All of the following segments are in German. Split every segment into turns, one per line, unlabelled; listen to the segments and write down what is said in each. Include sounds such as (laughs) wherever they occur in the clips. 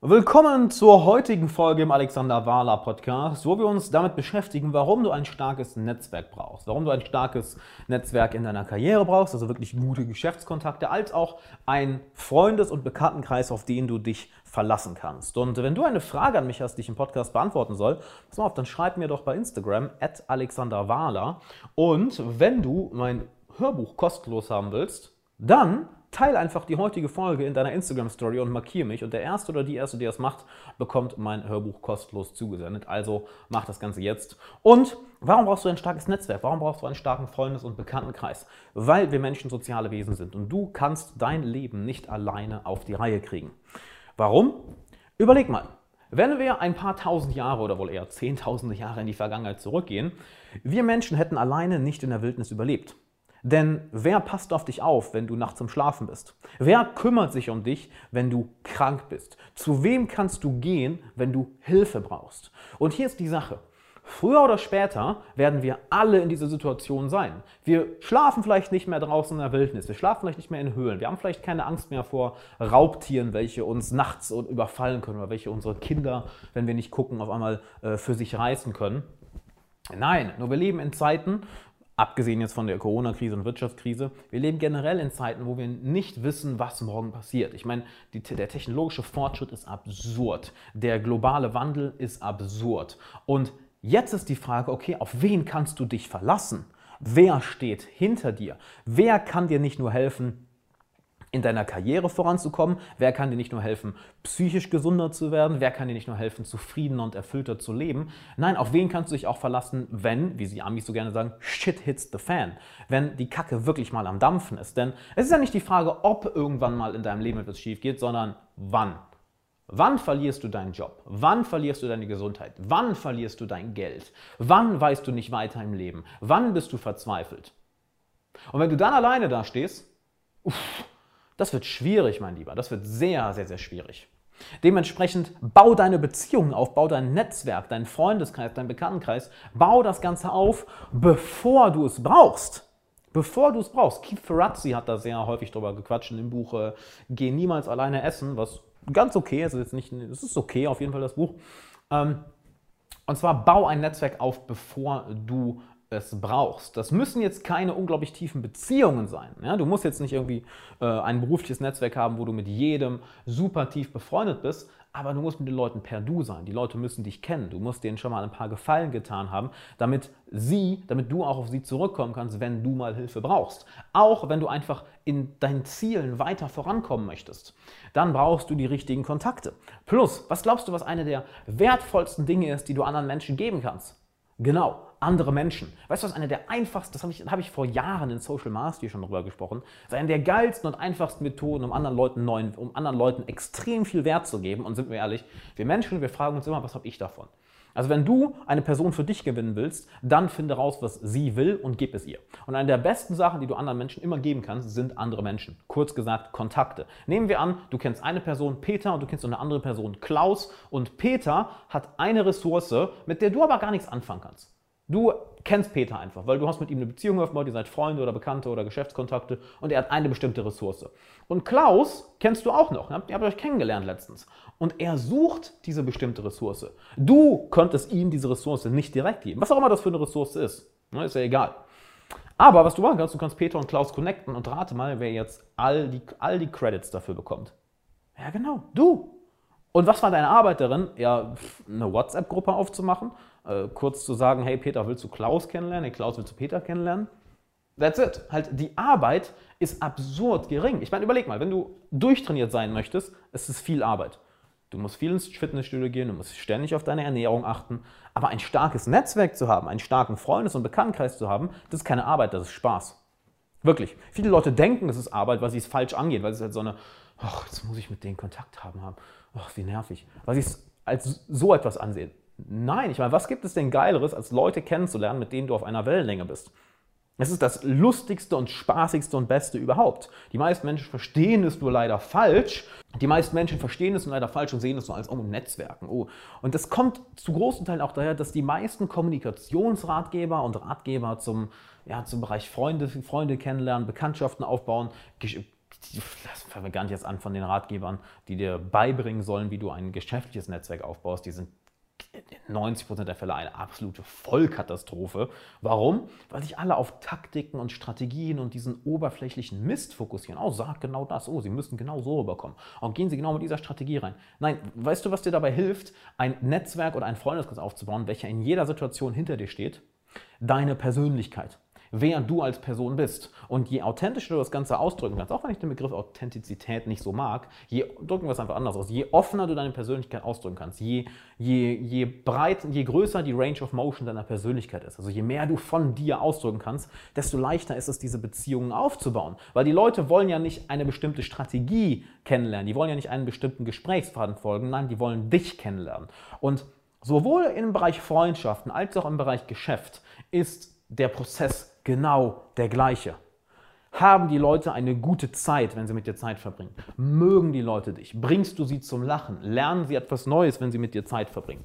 Willkommen zur heutigen Folge im Alexander Wahler Podcast, wo wir uns damit beschäftigen, warum du ein starkes Netzwerk brauchst, warum du ein starkes Netzwerk in deiner Karriere brauchst, also wirklich gute Geschäftskontakte, als auch ein Freundes- und Bekanntenkreis, auf den du dich verlassen kannst. Und wenn du eine Frage an mich hast, die ich im Podcast beantworten soll, pass mal auf, dann schreib mir doch bei Instagram at Alexander Wahler. Und wenn du mein Hörbuch kostenlos haben willst, dann teile einfach die heutige Folge in deiner Instagram-Story und markiere mich. Und der Erste oder die Erste, die das macht, bekommt mein Hörbuch kostenlos zugesendet. Also mach das Ganze jetzt. Und warum brauchst du ein starkes Netzwerk? Warum brauchst du einen starken Freundes- und Bekanntenkreis? Weil wir Menschen soziale Wesen sind und du kannst dein Leben nicht alleine auf die Reihe kriegen. Warum? Überleg mal. Wenn wir ein paar tausend Jahre oder wohl eher zehntausende Jahre in die Vergangenheit zurückgehen, wir Menschen hätten alleine nicht in der Wildnis überlebt. Denn wer passt auf dich auf, wenn du nachts im Schlafen bist? Wer kümmert sich um dich, wenn du krank bist? Zu wem kannst du gehen, wenn du Hilfe brauchst? Und hier ist die Sache. Früher oder später werden wir alle in dieser Situation sein. Wir schlafen vielleicht nicht mehr draußen in der Wildnis, wir schlafen vielleicht nicht mehr in Höhlen, wir haben vielleicht keine Angst mehr vor Raubtieren, welche uns nachts überfallen können oder welche unsere Kinder, wenn wir nicht gucken, auf einmal äh, für sich reißen können. Nein, nur wir leben in Zeiten, abgesehen jetzt von der Corona-Krise und Wirtschaftskrise, wir leben generell in Zeiten, wo wir nicht wissen, was morgen passiert. Ich meine, die, der technologische Fortschritt ist absurd. Der globale Wandel ist absurd. Und jetzt ist die Frage, okay, auf wen kannst du dich verlassen? Wer steht hinter dir? Wer kann dir nicht nur helfen, in deiner Karriere voranzukommen? Wer kann dir nicht nur helfen, psychisch gesunder zu werden? Wer kann dir nicht nur helfen, zufriedener und erfüllter zu leben? Nein, auf wen kannst du dich auch verlassen, wenn, wie sie Amis so gerne sagen, shit hits the fan. Wenn die Kacke wirklich mal am Dampfen ist. Denn es ist ja nicht die Frage, ob irgendwann mal in deinem Leben etwas schief geht, sondern wann. Wann verlierst du deinen Job? Wann verlierst du deine Gesundheit? Wann verlierst du dein Geld? Wann weißt du nicht weiter im Leben? Wann bist du verzweifelt? Und wenn du dann alleine da stehst, uff, das wird schwierig, mein Lieber. Das wird sehr, sehr, sehr schwierig. Dementsprechend bau deine Beziehungen auf, bau dein Netzwerk, deinen Freundeskreis, deinen Bekanntenkreis, bau das Ganze auf, bevor du es brauchst. Bevor du es brauchst. Keith Ferrazzi hat da sehr häufig drüber gequatscht in dem Buch äh, Geh niemals alleine essen, was ganz okay ist. Jetzt nicht, es ist okay, auf jeden Fall das Buch. Ähm, und zwar bau ein Netzwerk auf, bevor du es brauchst. Das müssen jetzt keine unglaublich tiefen Beziehungen sein. Ja? Du musst jetzt nicht irgendwie äh, ein berufliches Netzwerk haben, wo du mit jedem super tief befreundet bist, aber du musst mit den Leuten per Du sein. Die Leute müssen dich kennen. Du musst denen schon mal ein paar Gefallen getan haben, damit sie, damit du auch auf sie zurückkommen kannst, wenn du mal Hilfe brauchst. Auch wenn du einfach in deinen Zielen weiter vorankommen möchtest, dann brauchst du die richtigen Kontakte. Plus, was glaubst du, was eine der wertvollsten Dinge ist, die du anderen Menschen geben kannst? Genau, andere Menschen. Weißt du, was eine der einfachsten, das habe ich, hab ich vor Jahren in Social Mastery schon darüber gesprochen, das ist eine der geilsten und einfachsten Methoden, um anderen Leuten neuen, um anderen Leuten extrem viel Wert zu geben. Und sind wir ehrlich, wir Menschen, wir fragen uns immer, was habe ich davon? Also wenn du eine Person für dich gewinnen willst, dann finde raus, was sie will und gib es ihr. Und eine der besten Sachen, die du anderen Menschen immer geben kannst, sind andere Menschen. Kurz gesagt, Kontakte. Nehmen wir an, du kennst eine Person, Peter, und du kennst eine andere Person, Klaus. Und Peter hat eine Ressource, mit der du aber gar nichts anfangen kannst. Du kennst Peter einfach, weil du hast mit ihm eine Beziehung aufgebaut, ihr seid Freunde oder Bekannte oder Geschäftskontakte und er hat eine bestimmte Ressource. Und Klaus kennst du auch noch, ihr habt euch kennengelernt letztens. Und er sucht diese bestimmte Ressource. Du könntest ihm diese Ressource nicht direkt geben, was auch immer das für eine Ressource ist. Ne, ist ja egal. Aber was du machen kannst, du kannst Peter und Klaus connecten und rate mal, wer jetzt all die, all die Credits dafür bekommt. Ja, genau, du. Und was war deine Arbeit darin? Ja, eine WhatsApp-Gruppe aufzumachen, äh, kurz zu sagen, hey Peter, willst du Klaus kennenlernen? Hey Klaus, willst du Peter kennenlernen? That's it. Halt, die Arbeit ist absurd gering. Ich meine, überleg mal, wenn du durchtrainiert sein möchtest, ist es viel Arbeit. Du musst viel ins Fitnessstudio gehen, du musst ständig auf deine Ernährung achten. Aber ein starkes Netzwerk zu haben, einen starken Freundes- und Bekanntenkreis zu haben, das ist keine Arbeit, das ist Spaß. Wirklich. Viele Leute denken, das ist Arbeit, weil sie es falsch angehen, weil es halt so eine, ach, jetzt muss ich mit denen Kontakt haben. Ach, wie nervig. Weil sie es als so etwas ansehen. Nein, ich meine, was gibt es denn Geileres, als Leute kennenzulernen, mit denen du auf einer Wellenlänge bist? Es ist das lustigste und spaßigste und beste überhaupt. Die meisten Menschen verstehen es nur leider falsch. Die meisten Menschen verstehen es nur leider falsch und sehen es nur als oh, Netzwerken. Oh. Und das kommt zu großen Teilen auch daher, dass die meisten Kommunikationsratgeber und Ratgeber zum, ja, zum Bereich Freunde, Freunde kennenlernen, Bekanntschaften aufbauen, das fangen wir gar nicht jetzt an von den Ratgebern, die dir beibringen sollen, wie du ein geschäftliches Netzwerk aufbaust. Die sind in 90% der Fälle eine absolute Vollkatastrophe. Warum? Weil sich alle auf Taktiken und Strategien und diesen oberflächlichen Mist fokussieren. Oh, sag genau das. Oh, sie müssen genau so rüberkommen. Und gehen sie genau mit dieser Strategie rein. Nein, weißt du, was dir dabei hilft, ein Netzwerk oder ein Freundeskreis aufzubauen, welcher in jeder Situation hinter dir steht? Deine Persönlichkeit wer du als Person bist. Und je authentischer du das Ganze ausdrücken kannst, auch wenn ich den Begriff Authentizität nicht so mag, je, drücken wir es einfach anders aus, je offener du deine Persönlichkeit ausdrücken kannst, je, je, je breit, je größer die Range of Motion deiner Persönlichkeit ist, also je mehr du von dir ausdrücken kannst, desto leichter ist es, diese Beziehungen aufzubauen. Weil die Leute wollen ja nicht eine bestimmte Strategie kennenlernen, die wollen ja nicht einen bestimmten Gesprächsfaden folgen, nein, die wollen dich kennenlernen. Und sowohl im Bereich Freundschaften als auch im Bereich Geschäft ist der Prozess genau der gleiche. Haben die Leute eine gute Zeit, wenn sie mit dir Zeit verbringen? Mögen die Leute dich? Bringst du sie zum Lachen? Lernen sie etwas Neues, wenn sie mit dir Zeit verbringen?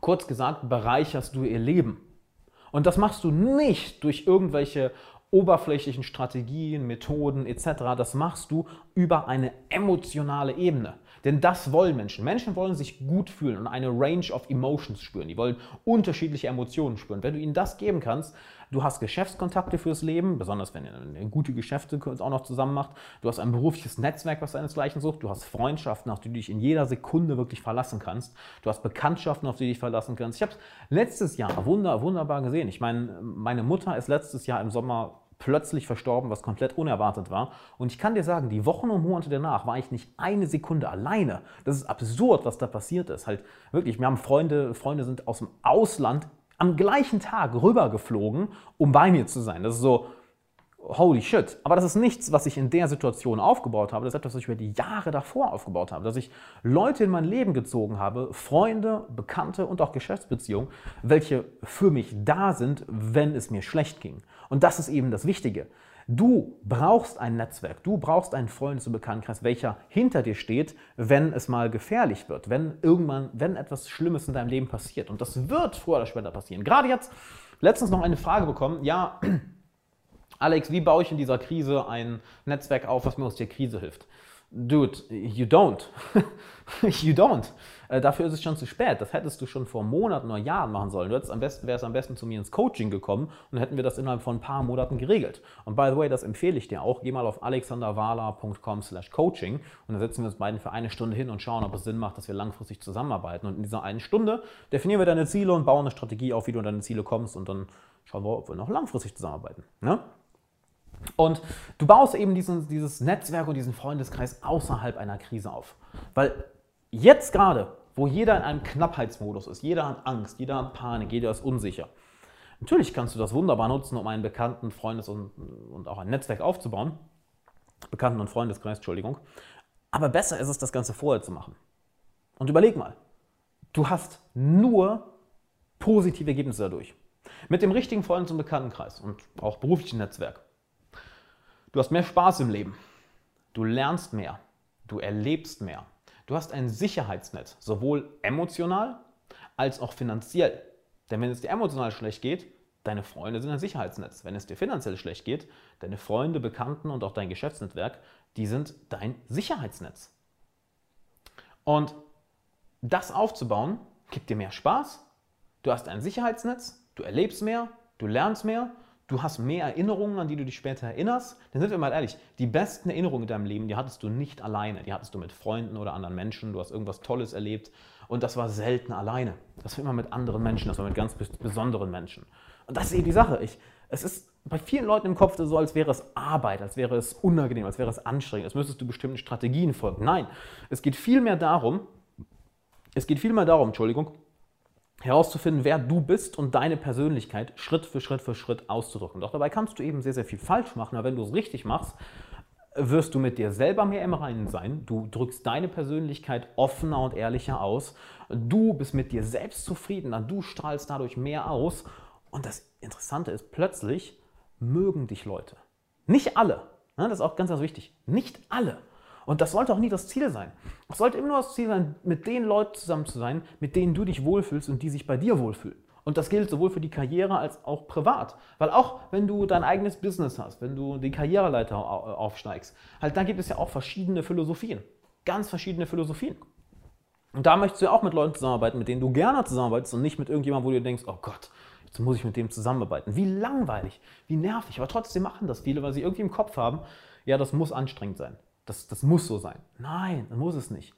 Kurz gesagt, bereicherst du ihr Leben. Und das machst du nicht durch irgendwelche oberflächlichen Strategien, Methoden etc. Das machst du über eine emotionale Ebene. Denn das wollen Menschen. Menschen wollen sich gut fühlen und eine Range of Emotions spüren. Die wollen unterschiedliche Emotionen spüren. Wenn du ihnen das geben kannst, du hast Geschäftskontakte fürs Leben, besonders wenn ihr gute Geschäfte auch noch zusammen macht. Du hast ein berufliches Netzwerk, was seinesgleichen sucht. Du hast Freundschaften, auf die du dich in jeder Sekunde wirklich verlassen kannst. Du hast Bekanntschaften, auf die du dich verlassen kannst. Ich habe es letztes Jahr wunder, wunderbar gesehen. Ich meine, meine Mutter ist letztes Jahr im Sommer plötzlich verstorben, was komplett unerwartet war. Und ich kann dir sagen, die Wochen und Monate danach war ich nicht eine Sekunde alleine. Das ist absurd, was da passiert ist. Halt wirklich, wir haben Freunde, Freunde sind aus dem Ausland am gleichen Tag rübergeflogen, um bei mir zu sein. Das ist so, holy shit. Aber das ist nichts, was ich in der Situation aufgebaut habe. Das ist etwas, was ich über die Jahre davor aufgebaut habe. Dass ich Leute in mein Leben gezogen habe, Freunde, Bekannte und auch Geschäftsbeziehungen, welche für mich da sind, wenn es mir schlecht ging. Und das ist eben das Wichtige. Du brauchst ein Netzwerk, du brauchst einen Freundes- und Bekanntenkreis, welcher hinter dir steht, wenn es mal gefährlich wird, wenn irgendwann, wenn etwas Schlimmes in deinem Leben passiert. Und das wird früher oder später passieren. Gerade jetzt, letztens noch eine Frage bekommen, ja, (clears throat) Alex, wie baue ich in dieser Krise ein Netzwerk auf, was mir aus der Krise hilft? Dude, you don't. (laughs) you don't. Äh, dafür ist es schon zu spät. Das hättest du schon vor Monaten oder Jahren machen sollen. Du hättest am besten, wärst am besten zu mir ins Coaching gekommen und hätten wir das innerhalb von ein paar Monaten geregelt. Und by the way, das empfehle ich dir auch. Geh mal auf alexanderwala.com slash coaching und dann setzen wir uns beiden für eine Stunde hin und schauen, ob es Sinn macht, dass wir langfristig zusammenarbeiten. Und in dieser einen Stunde definieren wir deine Ziele und bauen eine Strategie auf, wie du an deine Ziele kommst und dann schauen wir, ob wir noch langfristig zusammenarbeiten. Ne? Und du baust eben diesen, dieses Netzwerk und diesen Freundeskreis außerhalb einer Krise auf. Weil jetzt gerade, wo jeder in einem Knappheitsmodus ist, jeder hat Angst, jeder hat Panik, jeder ist unsicher. Natürlich kannst du das wunderbar nutzen, um einen bekannten Freundes- und, und auch ein Netzwerk aufzubauen. Bekannten- und Freundeskreis, Entschuldigung. Aber besser ist es, das Ganze vorher zu machen. Und überleg mal, du hast nur positive Ergebnisse dadurch. Mit dem richtigen Freundes- und Bekanntenkreis und auch beruflichen Netzwerk Du hast mehr Spaß im Leben. Du lernst mehr. Du erlebst mehr. Du hast ein Sicherheitsnetz, sowohl emotional als auch finanziell. Denn wenn es dir emotional schlecht geht, deine Freunde sind ein Sicherheitsnetz. Wenn es dir finanziell schlecht geht, deine Freunde, Bekannten und auch dein Geschäftsnetzwerk, die sind dein Sicherheitsnetz. Und das aufzubauen, gibt dir mehr Spaß. Du hast ein Sicherheitsnetz, du erlebst mehr, du lernst mehr du hast mehr Erinnerungen, an die du dich später erinnerst, dann sind wir mal ehrlich, die besten Erinnerungen in deinem Leben, die hattest du nicht alleine, die hattest du mit Freunden oder anderen Menschen, du hast irgendwas Tolles erlebt und das war selten alleine. Das war immer mit anderen Menschen, das war mit ganz besonderen Menschen. Und das ist eben die Sache. Ich, es ist bei vielen Leuten im Kopf so, als wäre es Arbeit, als wäre es unangenehm, als wäre es anstrengend, als müsstest du bestimmten Strategien folgen. Nein, es geht vielmehr darum, es geht vielmehr darum, Entschuldigung, herauszufinden, wer du bist und deine Persönlichkeit Schritt für Schritt für Schritt auszudrücken. Doch dabei kannst du eben sehr, sehr viel falsch machen, aber wenn du es richtig machst, wirst du mit dir selber mehr im Reinen sein. Du drückst deine Persönlichkeit offener und ehrlicher aus. Du bist mit dir selbst zufriedener. Du strahlst dadurch mehr aus. Und das Interessante ist, plötzlich mögen dich Leute. Nicht alle. Ne, das ist auch ganz, ganz wichtig. Nicht alle. Und das sollte auch nie das Ziel sein. Es sollte immer nur das Ziel sein, mit den Leuten zusammen zu sein, mit denen du dich wohlfühlst und die sich bei dir wohlfühlen. Und das gilt sowohl für die Karriere als auch privat. Weil auch wenn du dein eigenes Business hast, wenn du die Karriereleiter aufsteigst, halt da gibt es ja auch verschiedene Philosophien. Ganz verschiedene Philosophien. Und da möchtest du ja auch mit Leuten zusammenarbeiten, mit denen du gerne zusammenarbeitest und nicht mit irgendjemandem, wo du denkst, oh Gott, jetzt muss ich mit dem zusammenarbeiten. Wie langweilig, wie nervig. Aber trotzdem machen das viele, weil sie irgendwie im Kopf haben, ja, das muss anstrengend sein. Das, das muss so sein. Nein, das muss es nicht.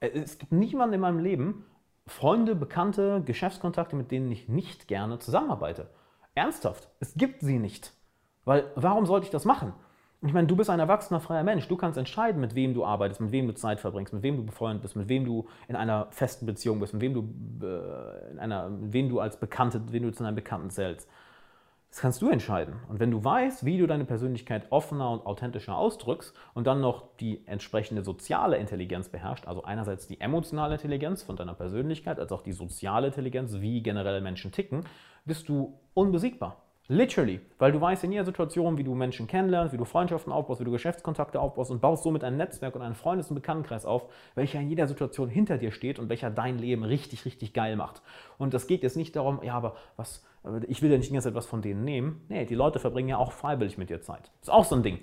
Äh, es gibt niemanden in meinem Leben, Freunde, Bekannte, Geschäftskontakte, mit denen ich nicht gerne zusammenarbeite. Ernsthaft, es gibt sie nicht. Weil warum sollte ich das machen? Ich meine, du bist ein erwachsener, freier Mensch. Du kannst entscheiden, mit wem du arbeitest, mit wem du Zeit verbringst, mit wem du befreundet bist, mit wem du in einer festen Beziehung bist, mit wem du, äh, in einer, wem du als Bekannte, wen du zu einem Bekannten zählst. Das kannst du entscheiden. Und wenn du weißt, wie du deine Persönlichkeit offener und authentischer ausdrückst und dann noch die entsprechende soziale Intelligenz beherrscht, also einerseits die emotionale Intelligenz von deiner Persönlichkeit, als auch die soziale Intelligenz, wie generell Menschen ticken, bist du unbesiegbar. Literally, weil du weißt in jeder Situation, wie du Menschen kennenlernst, wie du Freundschaften aufbaust, wie du Geschäftskontakte aufbaust und baust somit ein Netzwerk und einen Freundes- und Bekanntenkreis auf, welcher in jeder Situation hinter dir steht und welcher dein Leben richtig, richtig geil macht. Und das geht jetzt nicht darum, ja, aber was, ich will ja nicht die ganze Zeit was von denen nehmen. Nee, die Leute verbringen ja auch freiwillig mit dir Zeit. Ist auch so ein Ding.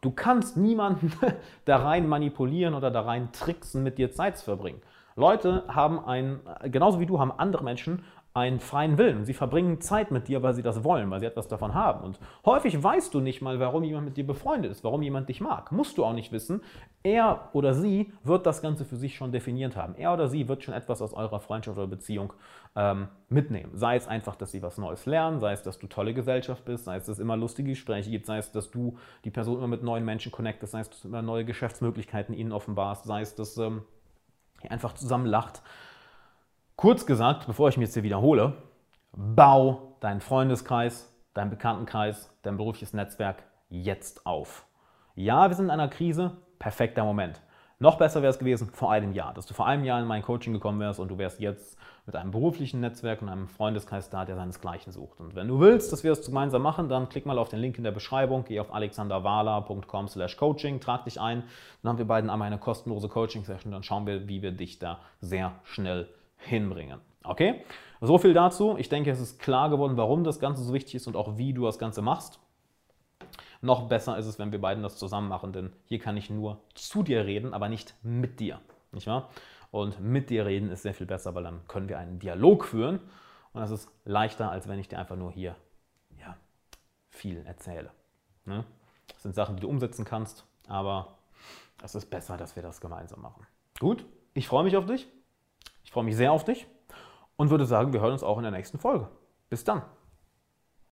Du kannst niemanden (laughs) da rein manipulieren oder da rein tricksen, mit dir Zeit zu verbringen. Leute haben ein, genauso wie du, haben andere Menschen einen freien Willen. Sie verbringen Zeit mit dir, weil sie das wollen, weil sie etwas davon haben. Und häufig weißt du nicht mal, warum jemand mit dir befreundet ist, warum jemand dich mag. Musst du auch nicht wissen. Er oder sie wird das Ganze für sich schon definiert haben. Er oder sie wird schon etwas aus eurer Freundschaft oder Beziehung ähm, mitnehmen. Sei es einfach, dass sie was Neues lernen, sei es, dass du tolle Gesellschaft bist, sei es, dass es immer lustige Gespräche gibt, sei es, dass du die Person immer mit neuen Menschen connectest, sei es, dass du immer neue Geschäftsmöglichkeiten ihnen offenbarst, sei es, dass ähm, ihr einfach zusammen lacht. Kurz gesagt, bevor ich mich jetzt hier wiederhole, bau deinen Freundeskreis, deinen Bekanntenkreis, dein berufliches Netzwerk jetzt auf. Ja, wir sind in einer Krise, perfekter Moment. Noch besser wäre es gewesen vor einem Jahr, dass du vor einem Jahr in mein Coaching gekommen wärst und du wärst jetzt mit einem beruflichen Netzwerk und einem Freundeskreis da, der seinesgleichen sucht. Und wenn du willst, dass wir es gemeinsam machen, dann klick mal auf den Link in der Beschreibung, geh auf alexanderwala.com slash coaching, trag dich ein, dann haben wir beiden einmal eine kostenlose Coaching-Session, dann schauen wir, wie wir dich da sehr schnell hinbringen. Okay? So viel dazu. Ich denke, es ist klar geworden, warum das Ganze so wichtig ist und auch wie du das Ganze machst. Noch besser ist es, wenn wir beiden das zusammen machen, denn hier kann ich nur zu dir reden, aber nicht mit dir. Nicht wahr? Und mit dir reden ist sehr viel besser, weil dann können wir einen Dialog führen und das ist leichter, als wenn ich dir einfach nur hier ja, viel erzähle. Ne? Das sind Sachen, die du umsetzen kannst, aber es ist besser, dass wir das gemeinsam machen. Gut, ich freue mich auf dich. Ich freue mich sehr auf dich und würde sagen, wir hören uns auch in der nächsten Folge. Bis dann.